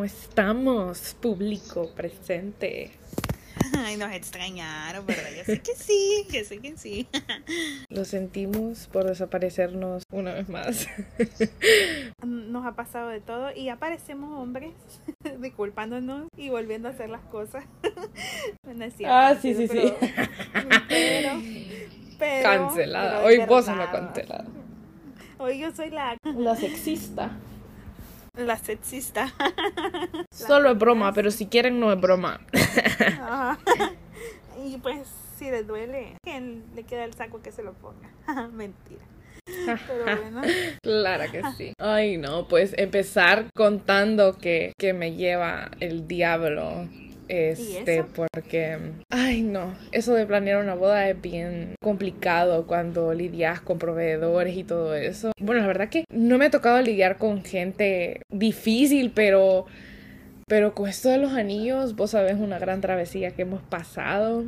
¿cómo estamos? Público presente. Ay, nos extrañaron, ¿verdad? Yo sé que sí, yo sé que sí. Lo sentimos por desaparecernos una vez más. Nos ha pasado de todo y aparecemos hombres disculpándonos y volviendo a hacer las cosas. No es cierto, ah, sí, sí, sí. Pero, pero, cancelada. Hoy vos me cancelada. Hoy yo soy la... La sexista. La sexista. Solo es broma, pero si quieren no es broma. Y pues si les duele, que le queda el saco que se lo ponga. Mentira. Pero bueno. Claro que sí. Ay, no, pues empezar contando que, que me lleva el diablo este, porque, ay no, eso de planear una boda es bien complicado cuando lidias con proveedores y todo eso. Bueno, la verdad que no me ha tocado lidiar con gente difícil, pero, pero con esto de los anillos, vos sabés una gran travesía que hemos pasado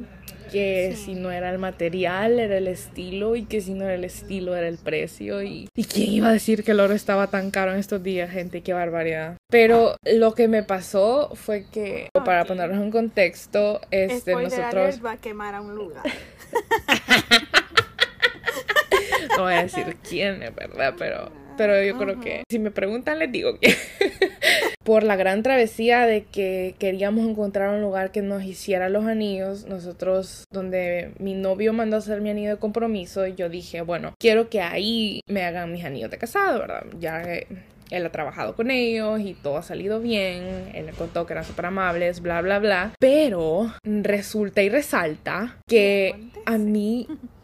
que si no era el material, era el estilo, y que si no era el estilo, era el precio. Y, ¿y quién iba a decir que el oro estaba tan caro en estos días, gente? Qué barbaridad. Pero lo que me pasó fue que, para ponernos en contexto, este, nosotros... va a quemar a un lugar. no voy a decir quién es verdad, pero pero yo creo que si me preguntan les digo que por la gran travesía de que queríamos encontrar un lugar que nos hiciera los anillos, nosotros donde mi novio mandó a hacer mi anillo de compromiso, yo dije, bueno, quiero que ahí me hagan mis anillos de casado, ¿verdad? Ya él ha trabajado con ellos y todo ha salido bien. Él me contó que eran súper amables, bla, bla, bla. Pero resulta y resalta que a mí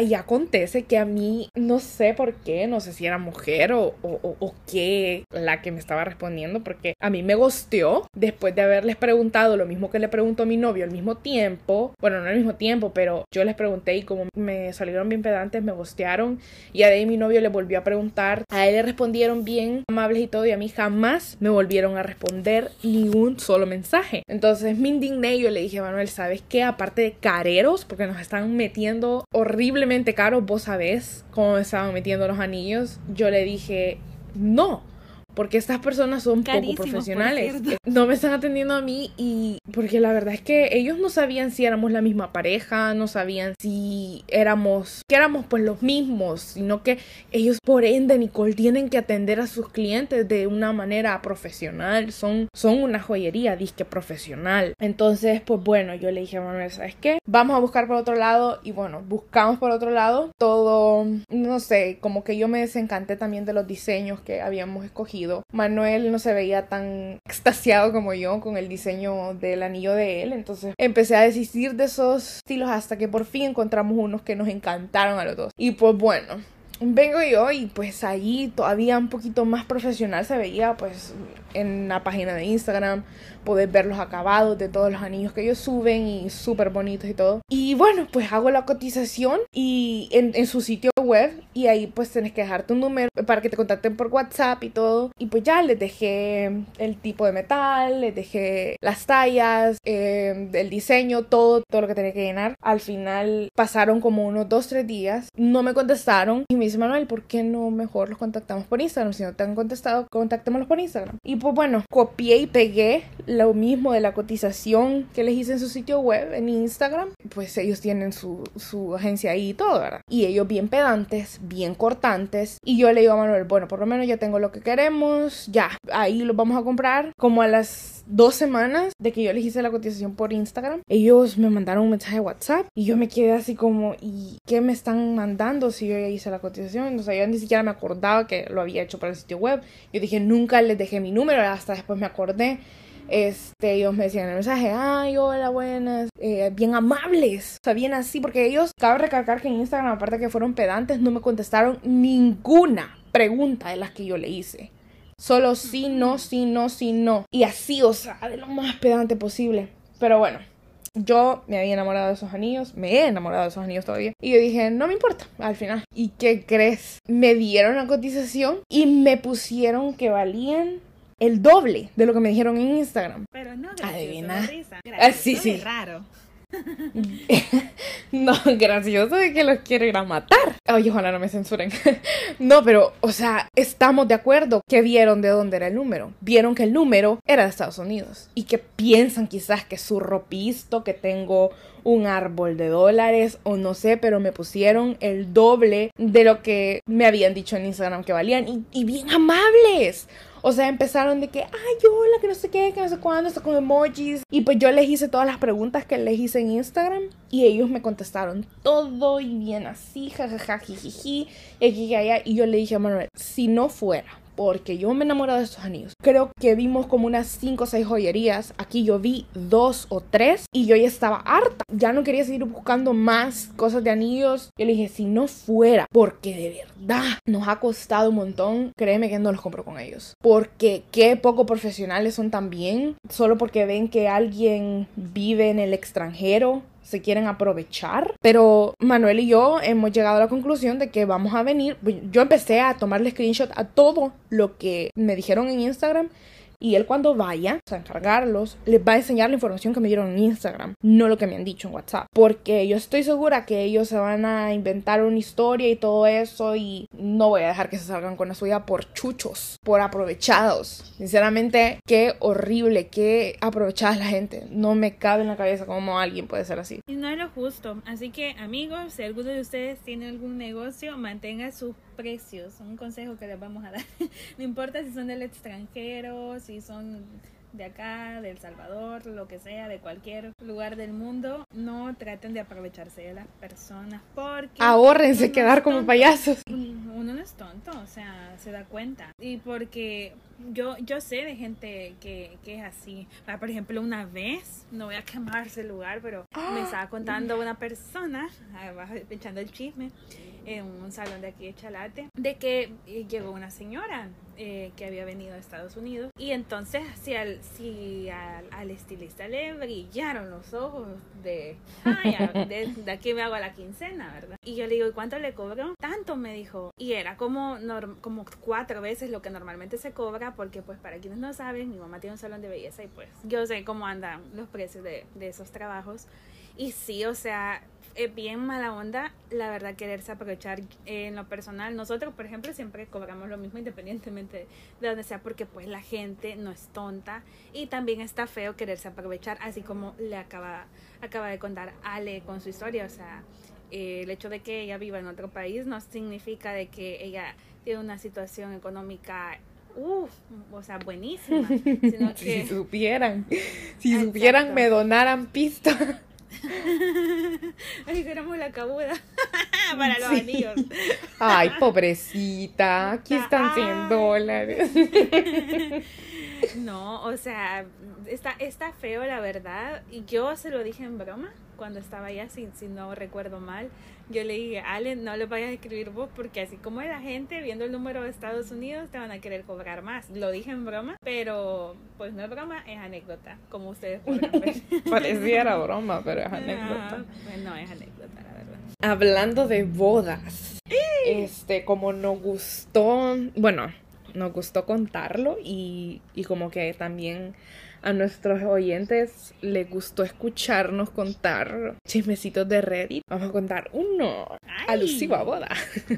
y acontece que a mí no sé por qué, no sé si era mujer o, o, o, qué la que me estaba respondiendo, porque a mí me gosteó después de haberles preguntado lo mismo que le preguntó mi novio al mismo tiempo, bueno, no al mismo tiempo, pero yo les pregunté y como me salieron bien pedantes, me gostearon y a de ahí mi novio le volvió a preguntar, a él le respondieron bien amables y todo y a mí jamás me volvieron a responder ni un solo mensaje. Entonces me indigné yo le dije, Manuel, ¿sabes qué? Aparte de careros, porque nos están metiendo horriblemente caros, vos sabés cómo me estaban metiendo los anillos, yo le dije, no, porque estas personas son poco profesionales. No me están atendiendo a mí y porque la verdad es que ellos no sabían si éramos la misma pareja, no sabían si éramos, que éramos pues los mismos, sino que ellos por ende, Nicole, tienen que atender a sus clientes de una manera profesional, son, son una joyería, disque profesional. Entonces, pues bueno, yo le dije a Manuel, ¿sabes qué? Vamos a buscar por otro lado y bueno, buscamos por otro lado todo, no sé, como que yo me desencanté también de los diseños que habíamos escogido Manuel no se veía tan extasiado como yo con el diseño del anillo de él, entonces empecé a desistir de esos estilos hasta que por fin encontramos unos que nos encantaron a los dos. Y pues bueno, vengo yo y pues ahí todavía un poquito más profesional se veía pues en la página de Instagram poder ver los acabados de todos los anillos que ellos suben y súper bonitos y todo. Y bueno pues hago la cotización y en, su sitio web y ahí pues tenés que dejar tu número para que te contacten por WhatsApp y todo. Y pues ya les dejé el tipo de metal les dejé las tallas eh, el diseño todo todo lo que tenía que llenar. Al final pasaron como unos 2 3 días no me contestaron y me dice Manuel ¿por qué no mejor los contactamos por Instagram? si no te han contestado contáctemelos por Instagram pues bueno copié y pegué lo mismo de la cotización que les hice en su sitio web en Instagram. Pues ellos tienen su, su agencia ahí y todo ¿verdad? y ellos bien pedantes bien cortantes. Y yo le digo a Manuel bueno por lo menos ya tengo lo que queremos ya ahí lo vamos a comprar como a las dos semanas de que yo les hice la cotización por Instagram, ellos me mandaron un mensaje de WhatsApp y yo me quedé así como, ¿y qué me están mandando si yo ya hice la cotización? O sea, yo ni siquiera me acordaba que lo había hecho para el sitio web. Yo dije, nunca les dejé mi número, hasta después me acordé. Este, ellos me decían el mensaje, ay, hola, buenas, eh, bien amables, o sea, bien así, porque ellos, cabe recalcar que en Instagram, aparte que fueron pedantes, no me contestaron ninguna pregunta de las que yo le hice. Solo sí, no, sí, no, sí, no. Y así, o sea, de lo más pedante posible. Pero bueno, yo me había enamorado de esos anillos, me he enamorado de esos anillos todavía. Y yo dije, no me importa, al final. ¿Y qué crees? Me dieron la cotización y me pusieron que valían el doble de lo que me dijeron en Instagram. Pero no, adivina. Ah, sí, sí. raro. no, gracioso de que los quiero ir a matar. Ay, ojalá no me censuren. no, pero, o sea, estamos de acuerdo que vieron de dónde era el número. Vieron que el número era de Estados Unidos. Y que piensan quizás que su ropisto, que tengo un árbol de dólares o no sé, pero me pusieron el doble de lo que me habían dicho en Instagram que valían. Y bien amables. O sea, empezaron de que, ay, hola, que no sé qué, que no sé cuándo, está con emojis. Y pues yo les hice todas las preguntas que les hice en Instagram y ellos me contestaron todo y bien así, jajaja, jijiji, y aquí y allá. Y yo le dije a Manuel, si no fuera porque yo me enamoro de estos anillos. Creo que vimos como unas 5 o 6 joyerías. Aquí yo vi dos o tres y yo ya estaba harta. Ya no quería seguir buscando más cosas de anillos. Yo le dije, si no fuera, porque de verdad nos ha costado un montón, créeme que no los compro con ellos. Porque qué poco profesionales son también. Solo porque ven que alguien vive en el extranjero se quieren aprovechar. Pero Manuel y yo hemos llegado a la conclusión de que vamos a venir. Yo empecé a tomarle screenshot a todo lo que me dijeron en Instagram y él cuando vaya a encargarlos, les va a enseñar la información que me dieron en Instagram, no lo que me han dicho en WhatsApp. Porque yo estoy segura que ellos se van a inventar una historia y todo eso y no voy a dejar que se salgan con la suya por chuchos, por aprovechados. Sinceramente, qué horrible, qué aprovechada la gente. No me cabe en la cabeza cómo alguien puede ser así. Y no es lo justo. Así que amigos, si alguno de ustedes tiene algún negocio, mantenga sus precios. Un consejo que les vamos a dar. no importa si son del extranjero, si son de acá, de El Salvador, lo que sea, de cualquier lugar del mundo, no traten de aprovecharse de las personas porque... Ahórrense quedar como payasos. Uno no es tonto, o sea, se da cuenta. Y porque yo, yo sé de gente que, que es así. Ah, por ejemplo, una vez, no voy a quemarse el lugar, pero me estaba contando una persona, echando el chisme, en un salón de aquí de Chalate, de que llegó una señora eh, que había venido a Estados Unidos y entonces si al, si al, estilista le brillaron los ojos de, ay, de, aquí me hago la quincena, ¿verdad? Y yo le digo, ¿y cuánto le cobró? Tanto me dijo. Y era como, como cuatro veces lo que normalmente se cobra porque pues para quienes no saben, mi mamá tiene un salón de belleza y pues yo sé cómo andan los precios de, de esos trabajos. Y sí, o sea, es bien mala onda, la verdad, quererse aprovechar en lo personal. Nosotros, por ejemplo, siempre cobramos lo mismo independientemente de donde sea, porque pues la gente no es tonta y también está feo quererse aprovechar, así como le acaba, acaba de contar Ale con su historia. O sea, eh, el hecho de que ella viva en otro país no significa de que ella tiene una situación económica Uf, o sea, buenísima. Sino que... si supieran, si supieran, me donaran pista. Ay, éramos la cabuda para los anillos. Ay, pobrecita, aquí están 100 dólares. No, o sea, está, está feo la verdad. Y yo se lo dije en broma cuando estaba allá, si, si no recuerdo mal. Yo le dije, Ale, no le vayas a escribir vos porque así como la gente viendo el número de Estados Unidos te van a querer cobrar más. Lo dije en broma, pero pues no es broma, es anécdota, como ustedes podrán ver. Pareciera broma, pero es anécdota. pues no, es anécdota, la verdad. Hablando de bodas, este, como nos gustó, bueno, nos gustó contarlo y, y como que también a nuestros oyentes les gustó escucharnos contar chismecitos de Reddit. Vamos a contar uno alusivo a boda.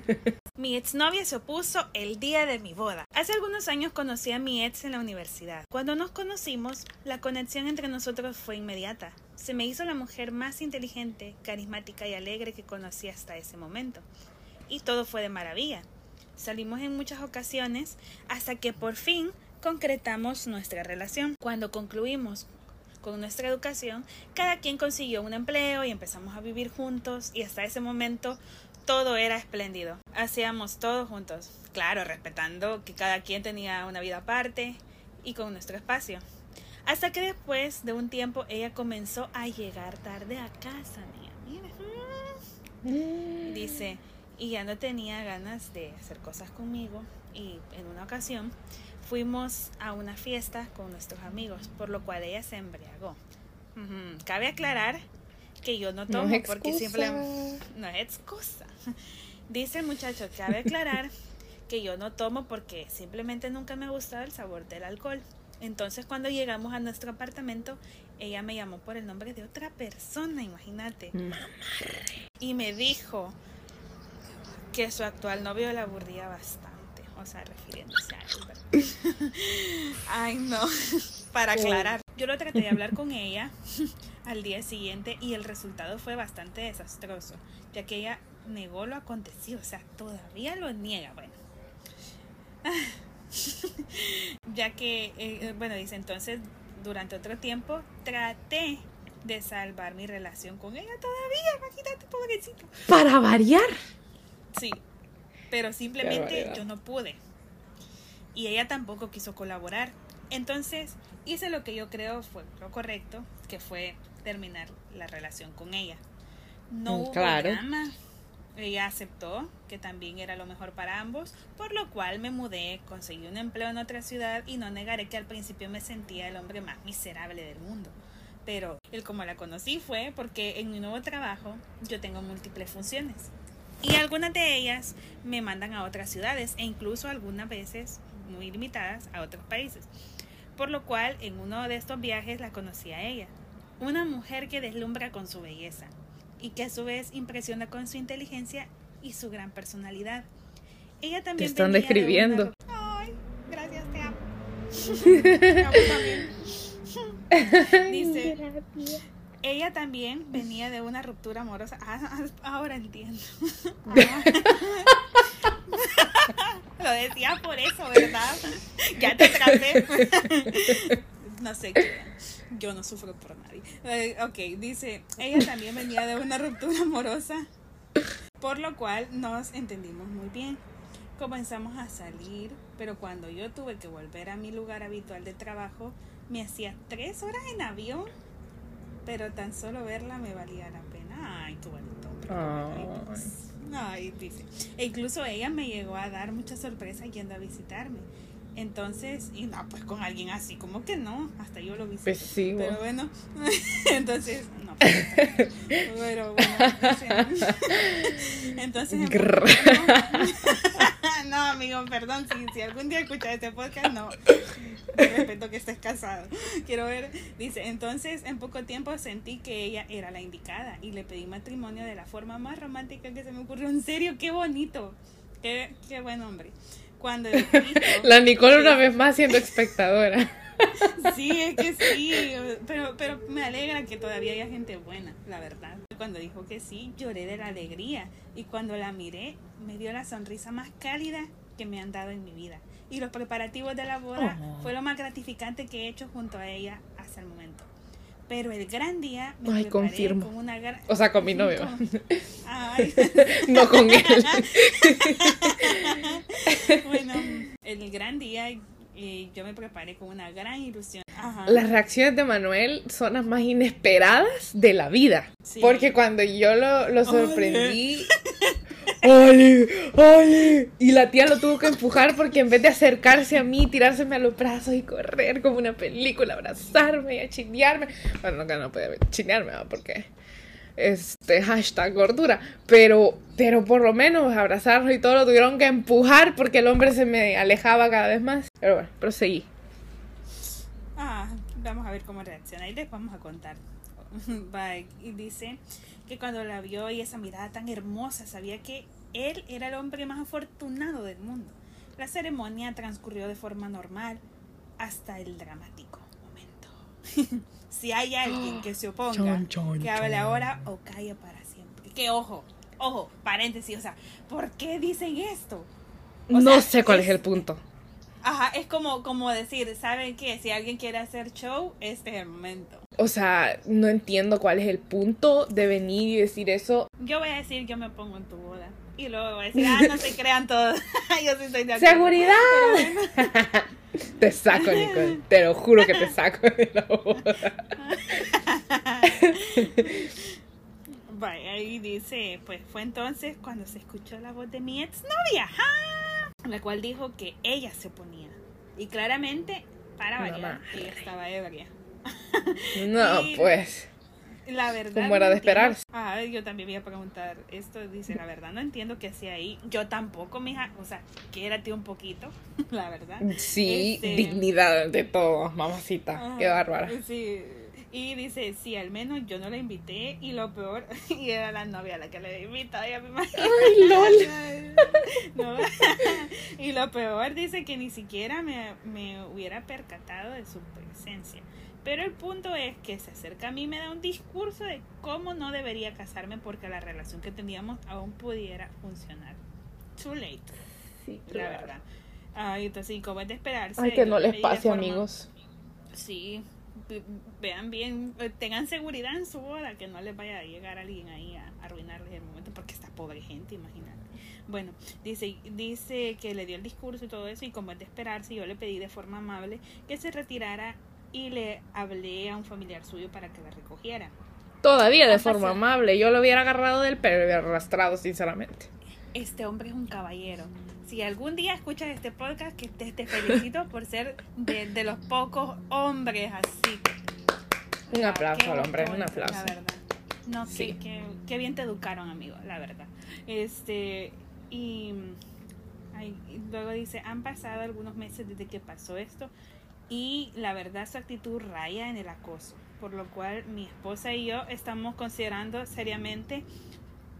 Mi exnovia se opuso el día de mi boda. Hace algunos años conocí a mi ex en la universidad. Cuando nos conocimos, la conexión entre nosotros fue inmediata. Se me hizo la mujer más inteligente, carismática y alegre que conocí hasta ese momento. Y todo fue de maravilla. Salimos en muchas ocasiones hasta que por fin concretamos nuestra relación. Cuando concluimos con nuestra educación, cada quien consiguió un empleo y empezamos a vivir juntos y hasta ese momento todo era espléndido. Hacíamos todo juntos, claro, respetando que cada quien tenía una vida aparte y con nuestro espacio. Hasta que después de un tiempo ella comenzó a llegar tarde a casa, mm. Dice, y ya no tenía ganas de hacer cosas conmigo y en una ocasión fuimos a una fiesta con nuestros amigos, por lo cual ella se embriagó. Cabe aclarar que yo no tomo porque siempre no es excusa. Dice el muchacho, cabe aclarar que yo no tomo porque simplemente nunca me ha gustado el sabor del alcohol. Entonces cuando llegamos a nuestro apartamento, ella me llamó por el nombre de otra persona, imagínate. Y me dijo que su actual novio la aburría bastante, o sea, refiriéndose a él. Ay, no, para aclarar. Yo lo traté de hablar con ella al día siguiente y el resultado fue bastante desastroso, ya que ella negó lo acontecido, o sea, todavía lo niega, bueno. ya que, eh, eh, bueno, dice entonces, durante otro tiempo traté de salvar mi relación con ella todavía, imagínate, pobrecito. Para variar. Sí, pero simplemente yo no pude. Y ella tampoco quiso colaborar. Entonces hice lo que yo creo fue lo correcto, que fue terminar la relación con ella. No mm, hubo drama. Ella aceptó que también era lo mejor para ambos, por lo cual me mudé, conseguí un empleo en otra ciudad y no negaré que al principio me sentía el hombre más miserable del mundo. Pero el como la conocí fue porque en mi nuevo trabajo yo tengo múltiples funciones. Y algunas de ellas me mandan a otras ciudades e incluso algunas veces muy limitadas a otros países. Por lo cual en uno de estos viajes la conocí a ella. Una mujer que deslumbra con su belleza y que a su vez impresiona con su inteligencia y su gran personalidad. Ella también... Te están describiendo. Ay, gracias, te amo. Dice, ella también venía de una ruptura amorosa. Ah, ah ahora entiendo. Lo decía por eso, ¿verdad? Ya te traté. no sé qué. Yo no sufro por nadie. Eh, ok, dice, ella también venía de una ruptura amorosa, por lo cual nos entendimos muy bien. Comenzamos a salir, pero cuando yo tuve que volver a mi lugar habitual de trabajo, me hacía tres horas en avión, pero tan solo verla me valía la pena. Ay, qué bonito. Ay, dice. E incluso ella me llegó a dar mucha sorpresa yendo a visitarme. Entonces, y no, pues con alguien así, como que no, hasta yo lo vi. Pues sí, pero bueno, entonces, no, pues, pero bueno, entonces, no, amigo, perdón, si, si algún día escuchas este podcast, no, respeto que estés casado, quiero ver, dice, entonces en poco tiempo sentí que ella era la indicada y le pedí matrimonio de la forma más romántica que se me ocurrió, en serio, qué bonito, qué, qué buen hombre. Cuando La Nicole una vez más siendo espectadora. Sí, es que sí, pero, pero me alegra que todavía haya gente buena, la verdad. Cuando dijo que sí, lloré de la alegría y cuando la miré, me dio la sonrisa más cálida que me han dado en mi vida. Y los preparativos de la boda oh. fue lo más gratificante que he hecho junto a ella hasta el momento. Pero el gran día me Ay, confirmo. con una gran... O sea, con mi novio. Ay. no con él. bueno, el gran día y yo me preparé con una gran ilusión. Las reacciones de Manuel son las más inesperadas de la vida. Porque cuando yo lo, lo sorprendí, ¡Oli! ¡Oli! Y la tía lo tuvo que empujar porque en vez de acercarse a mí, tirárseme a los brazos y correr como una película, abrazarme y a chinearme. Bueno, no, no puede chinearme, porque este hashtag gordura. Pero, pero por lo menos abrazarlo y todo lo tuvieron que empujar porque el hombre se me alejaba cada vez más. Pero bueno, proseguí. Ah, vamos a ver cómo reacciona y les vamos a contar. Bye. Y dice que cuando la vio y esa mirada tan hermosa, sabía que él era el hombre más afortunado del mundo. La ceremonia transcurrió de forma normal hasta el dramático. si hay alguien que se oponga, que hable ahora o calle para siempre. Que ojo, ojo, paréntesis, o sea, ¿por qué dicen esto? no sé cuál es, el punto. Ajá, es como, como decir, ¿saben qué? Si alguien quiere hacer show, este es el momento o sea, no entiendo cuál es el punto de venir y decir eso. Yo voy a decir, yo me pongo en tu boda. Y luego voy a decir, ah, no se crean todos. yo sí estoy de acuerdo. ¡Seguridad! te saco, Nicole. Te lo juro que te saco de la boda. Vaya, ahí dice, pues fue entonces cuando se escuchó la voz de mi exnovia, la cual dijo que ella se oponía. Y claramente, para variar, ella estaba ebria. No, pues. La verdad. Como era de esperarse. Ah, yo también voy a preguntar esto. Dice, la verdad, no entiendo qué hacía ahí. Yo tampoco, mija. O sea, quédate un poquito, la verdad. Sí, Este- dignidad de todo, mamacita. Ajá. Qué bárbara. Sí. Y dice, sí, al menos yo no la invité. Y lo peor, y era la novia la que le invitó, ya me imagino. Ay, lol. No. y lo peor dice que ni siquiera me, me hubiera percatado de su presencia. Pero el punto es que se acerca a mí y me da un discurso de cómo no debería casarme porque la relación que teníamos aún pudiera funcionar. Too late, Sí, la verdad. Ay, entonces, y como es de esperarse. Ay, que no le les pase, forma- amigos. Sí, ve- vean bien, eh, tengan seguridad en su boda, que no les vaya a llegar alguien ahí a arruinarles el momento, porque esta pobre gente, imagínate. Bueno, dice, dice que le dio el discurso y todo eso, y como es de esperarse, yo le pedí de forma amable que se retirara y le hablé a un familiar suyo para que la recogiera. Todavía de forma pasado. amable. Yo lo hubiera agarrado del pelo y arrastrado, sinceramente. Este hombre es un caballero. Si algún día escuchas este podcast, que te, te felicito por ser de, de los pocos hombres así. Un aplauso al hombre, un aplauso. La verdad. No sé, Sí. qué, qué bien te educaron, amigo, la verdad. Este, y, ay, y luego dice, han pasado algunos meses desde que pasó esto y la verdad su actitud raya en el acoso, por lo cual mi esposa y yo estamos considerando seriamente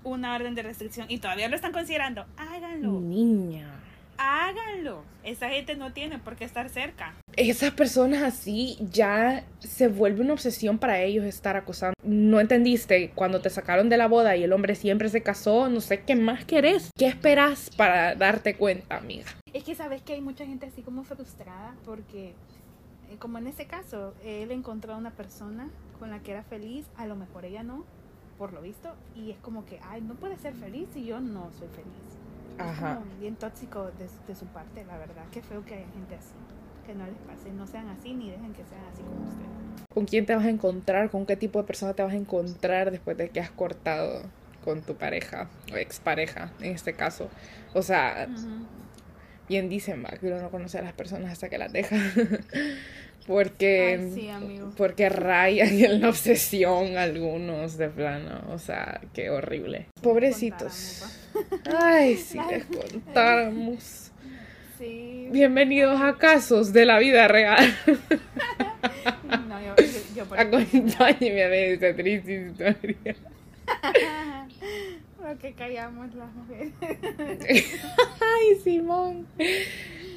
una orden de restricción y todavía lo están considerando. Háganlo, Niña. háganlo. Esa gente no tiene por qué estar cerca. Esas personas así ya se vuelve una obsesión para ellos estar acosando. No entendiste cuando te sacaron de la boda y el hombre siempre se casó, no sé qué más querés. ¿Qué esperas para darte cuenta, amiga? Es que sabes que hay mucha gente así como frustrada porque, como en ese caso, él encontró a una persona con la que era feliz, a lo mejor ella no, por lo visto, y es como que, ay, no puede ser feliz si yo no soy feliz. Es Ajá. como bien tóxico de, de su parte, la verdad. Qué feo que haya gente así. Que no les pase, no sean así ni dejen que sean así como ustedes. ¿Con quién te vas a encontrar? ¿Con qué tipo de persona te vas a encontrar después de que has cortado con tu pareja o expareja, en este caso? O sea, bien dicen, va, que uno no conoce a las personas hasta que las deja. porque, Ay, sí, amigo. porque rayan en la obsesión algunos de plano. O sea, qué horrible. Pobrecitos. Ay, si les contáramos. Sí. Bienvenidos a casos de la vida real. No, yo, yo, yo por Acompáñeme a ver esta triste historia. Porque callamos las mujeres. Ay, Simón.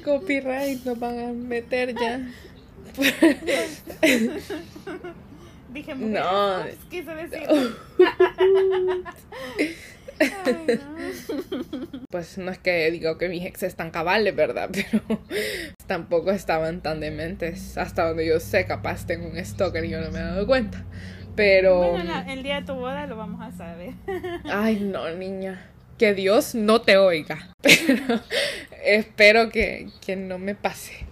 Copyright nos van a meter ya. Dije. No. ups, quise decir. Ay, no. Pues no es que digo que mis exes están cabales, ¿verdad? Pero tampoco estaban tan dementes. Hasta donde yo sé, capaz tengo un stalker y yo no me he dado cuenta. Pero. Bueno, la- el día de tu boda lo vamos a saber. Ay, no, niña. Que Dios no te oiga. Pero espero que, que no me pase.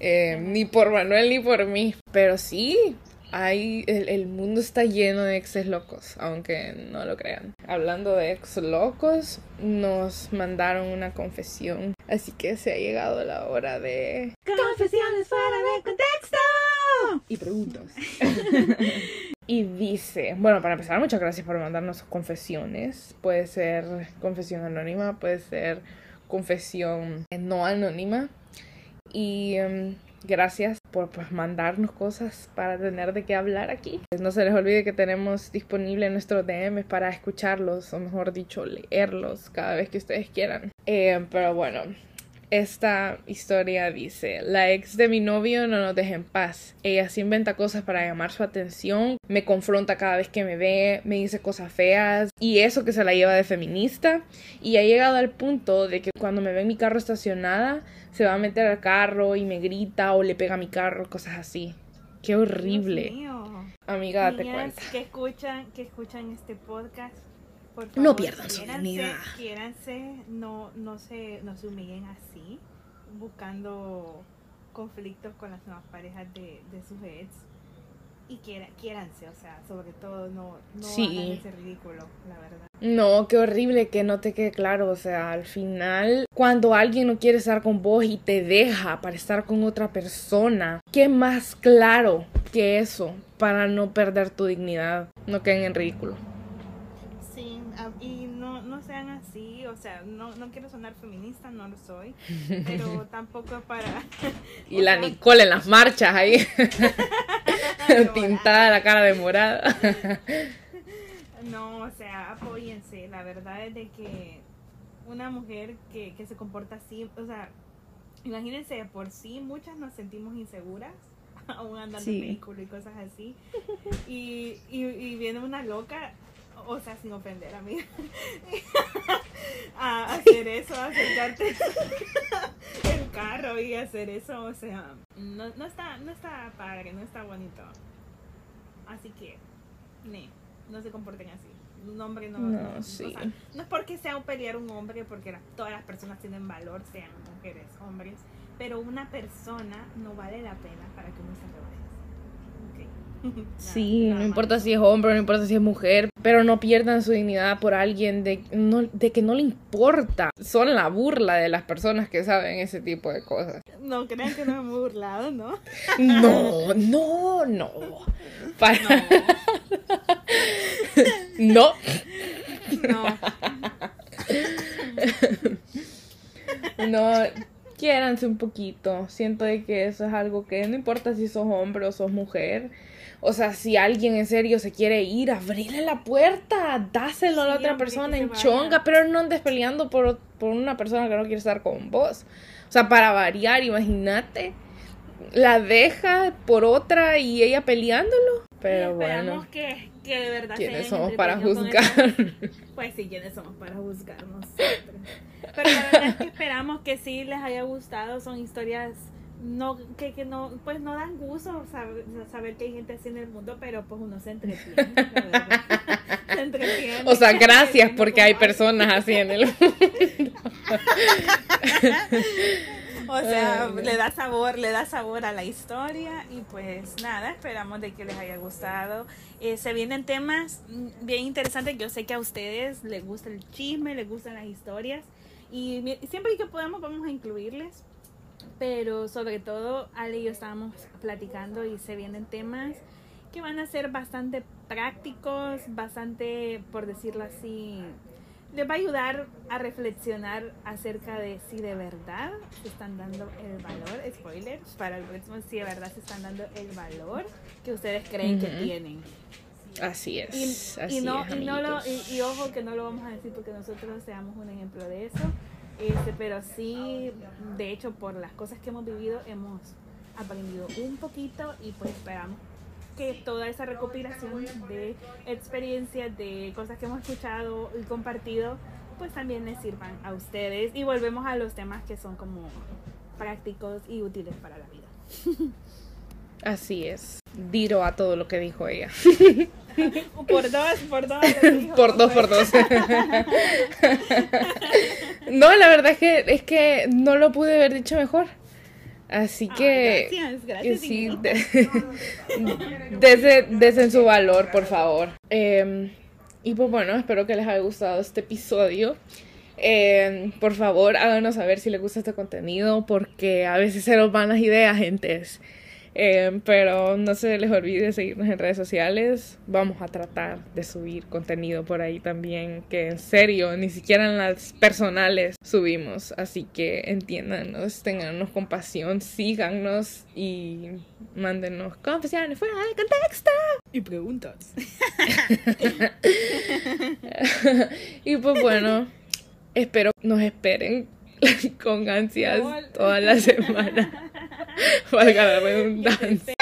Eh, ni por Manuel ni por mí. Pero sí, hay, el, el mundo está lleno de exes locos, aunque no lo crean. Hablando de ex locos, nos mandaron una confesión. Así que se ha llegado la hora de... Confesiones fuera de contexto. Y preguntas. y dice, bueno, para empezar, muchas gracias por mandarnos sus confesiones. Puede ser confesión anónima, puede ser confesión no anónima. Y em, gracias por pues, mandarnos cosas para tener de qué hablar aquí. No se les olvide que tenemos disponible nuestros DMs para escucharlos, o mejor dicho, leerlos cada vez que ustedes quieran. Eh, pero bueno, esta historia dice, la ex de mi novio no nos deja en paz. Ella se inventa cosas para llamar su atención, me confronta cada vez que me ve, me dice cosas feas y eso que se la lleva de feminista. Y ha llegado al punto de que cuando me ve en mi carro estacionada, se va a meter al carro y me grita o le pega a mi carro, cosas así. Qué horrible. Amiga, date cuenta. que escuchan, que escuchan este podcast. Por No pierdan su dignidad. Quiéranse, no, no, se, no se humillen así, buscando conflictos con las nuevas parejas de, de sus ex. y quiera, quiéranse, o sea, sobre todo no, no Sí. hagan ese ridículo, la verdad. No, qué horrible que no te quede claro. O sea, al final, cuando alguien no quiere estar con vos y te deja para estar con otra persona, ¿qué más claro que eso para no perder tu dignidad? No queden en ridículo. Y no, no sean así, o sea, no, no quiero sonar feminista, no lo soy, pero tampoco para... Y la sea, Nicole en las marchas ahí, pintada la cara de morada. No, o sea, apóyense. La verdad es de que una mujer que, que se comporta así, o sea, imagínense, por sí muchas nos sentimos inseguras, aún andando Sí. en vehículo y cosas así. Y, y, y viene una loca, o sea, sin ofender a mí, a hacer eso, a acercarte el carro y hacer eso, o sea, no, no, está, no está padre, no está bonito. Así que, ne, no se comporten así. Un hombre no, No, no, o sí. sea, no es porque sea un pelear un hombre, porque la- todas las personas tienen valor, sean mujeres, hombres, pero una persona no vale la pena para que uno se rebaje. Sí, no importa si es hombre, no importa si es mujer, pero no pierdan su dignidad por alguien de, no, de que no le importa. Son la burla de las personas que saben ese tipo de cosas. No crean que no me he burlado, ¿no? No, no, no. Para- No. No. No, quiéranse un poquito. Siento de que eso es algo que no importa si sos hombre o sos mujer. O sea, si alguien en serio se quiere ir, abrile la puerta, dáselo a la otra persona en chonga, pero no andes peleando por, por una persona que no quiere estar con vos. O sea, para variar, imagínate, la deja por otra y ella peleándolo. Pero bueno, que, que de verdad ¿quiénes somos para juzgar? Pues sí, ¿quiénes somos para juzgar nosotros? Pero la verdad es que esperamos que sí les haya gustado. Son historias no que, que no pues no dan gusto saber, saber que hay gente así en el mundo, pero pues uno se entretiene. Se entretiene. O sea, gracias porque hay personas así en el O sea, le da sabor, le da sabor a la historia y pues nada, esperamos de que les haya gustado. Eh, se vienen temas bien interesantes. Yo sé que a ustedes les gusta el chisme, les gustan las historias y siempre que podamos vamos a incluirles. Pero sobre todo, Ale y yo estábamos platicando y se vienen temas que van a ser bastante prácticos, bastante, por decirlo así, les va a ayudar a reflexionar acerca de si de verdad se están dando el valor, spoiler, para el próximo, si de verdad se están dando el valor que ustedes creen que tienen. Así es, y así no, es, y, no lo, amiguitos. y, y ojo que no lo vamos a decir porque nosotros seamos un ejemplo de eso, este, pero sí, de hecho, por las cosas que hemos vivido, hemos aprendido un poquito y pues esperamos que toda esa recopilación de experiencias, de cosas que hemos escuchado y compartido, pues también les sirvan a ustedes. Y volvemos a los temas que son como prácticos y útiles para la vida. Así es. Diro a todo lo que dijo ella. Por dos, por dos. dijo, por dos, por pues. dos. no, la verdad es que es que no lo pude haber dicho mejor. Así Ah, que gracias, que gracias. sí, Ingrid. de- en su valor, por favor. Eh, y pues bueno, espero que les haya gustado este episodio. Eh, por favor, háganos saber si les gusta este contenido, porque a veces se nos van las ideas, gentes. Eh, pero no se les olvide seguirnos en redes sociales. Vamos a tratar de subir contenido por ahí también, que en serio, ni siquiera en las personales subimos. Así que entiéndanos, tenganos compasión, síganos y mándenos confesiones fuera de contexto. Y preguntas. y pues bueno, espero nos esperen con ansias toda la semana. Valga la redundancia.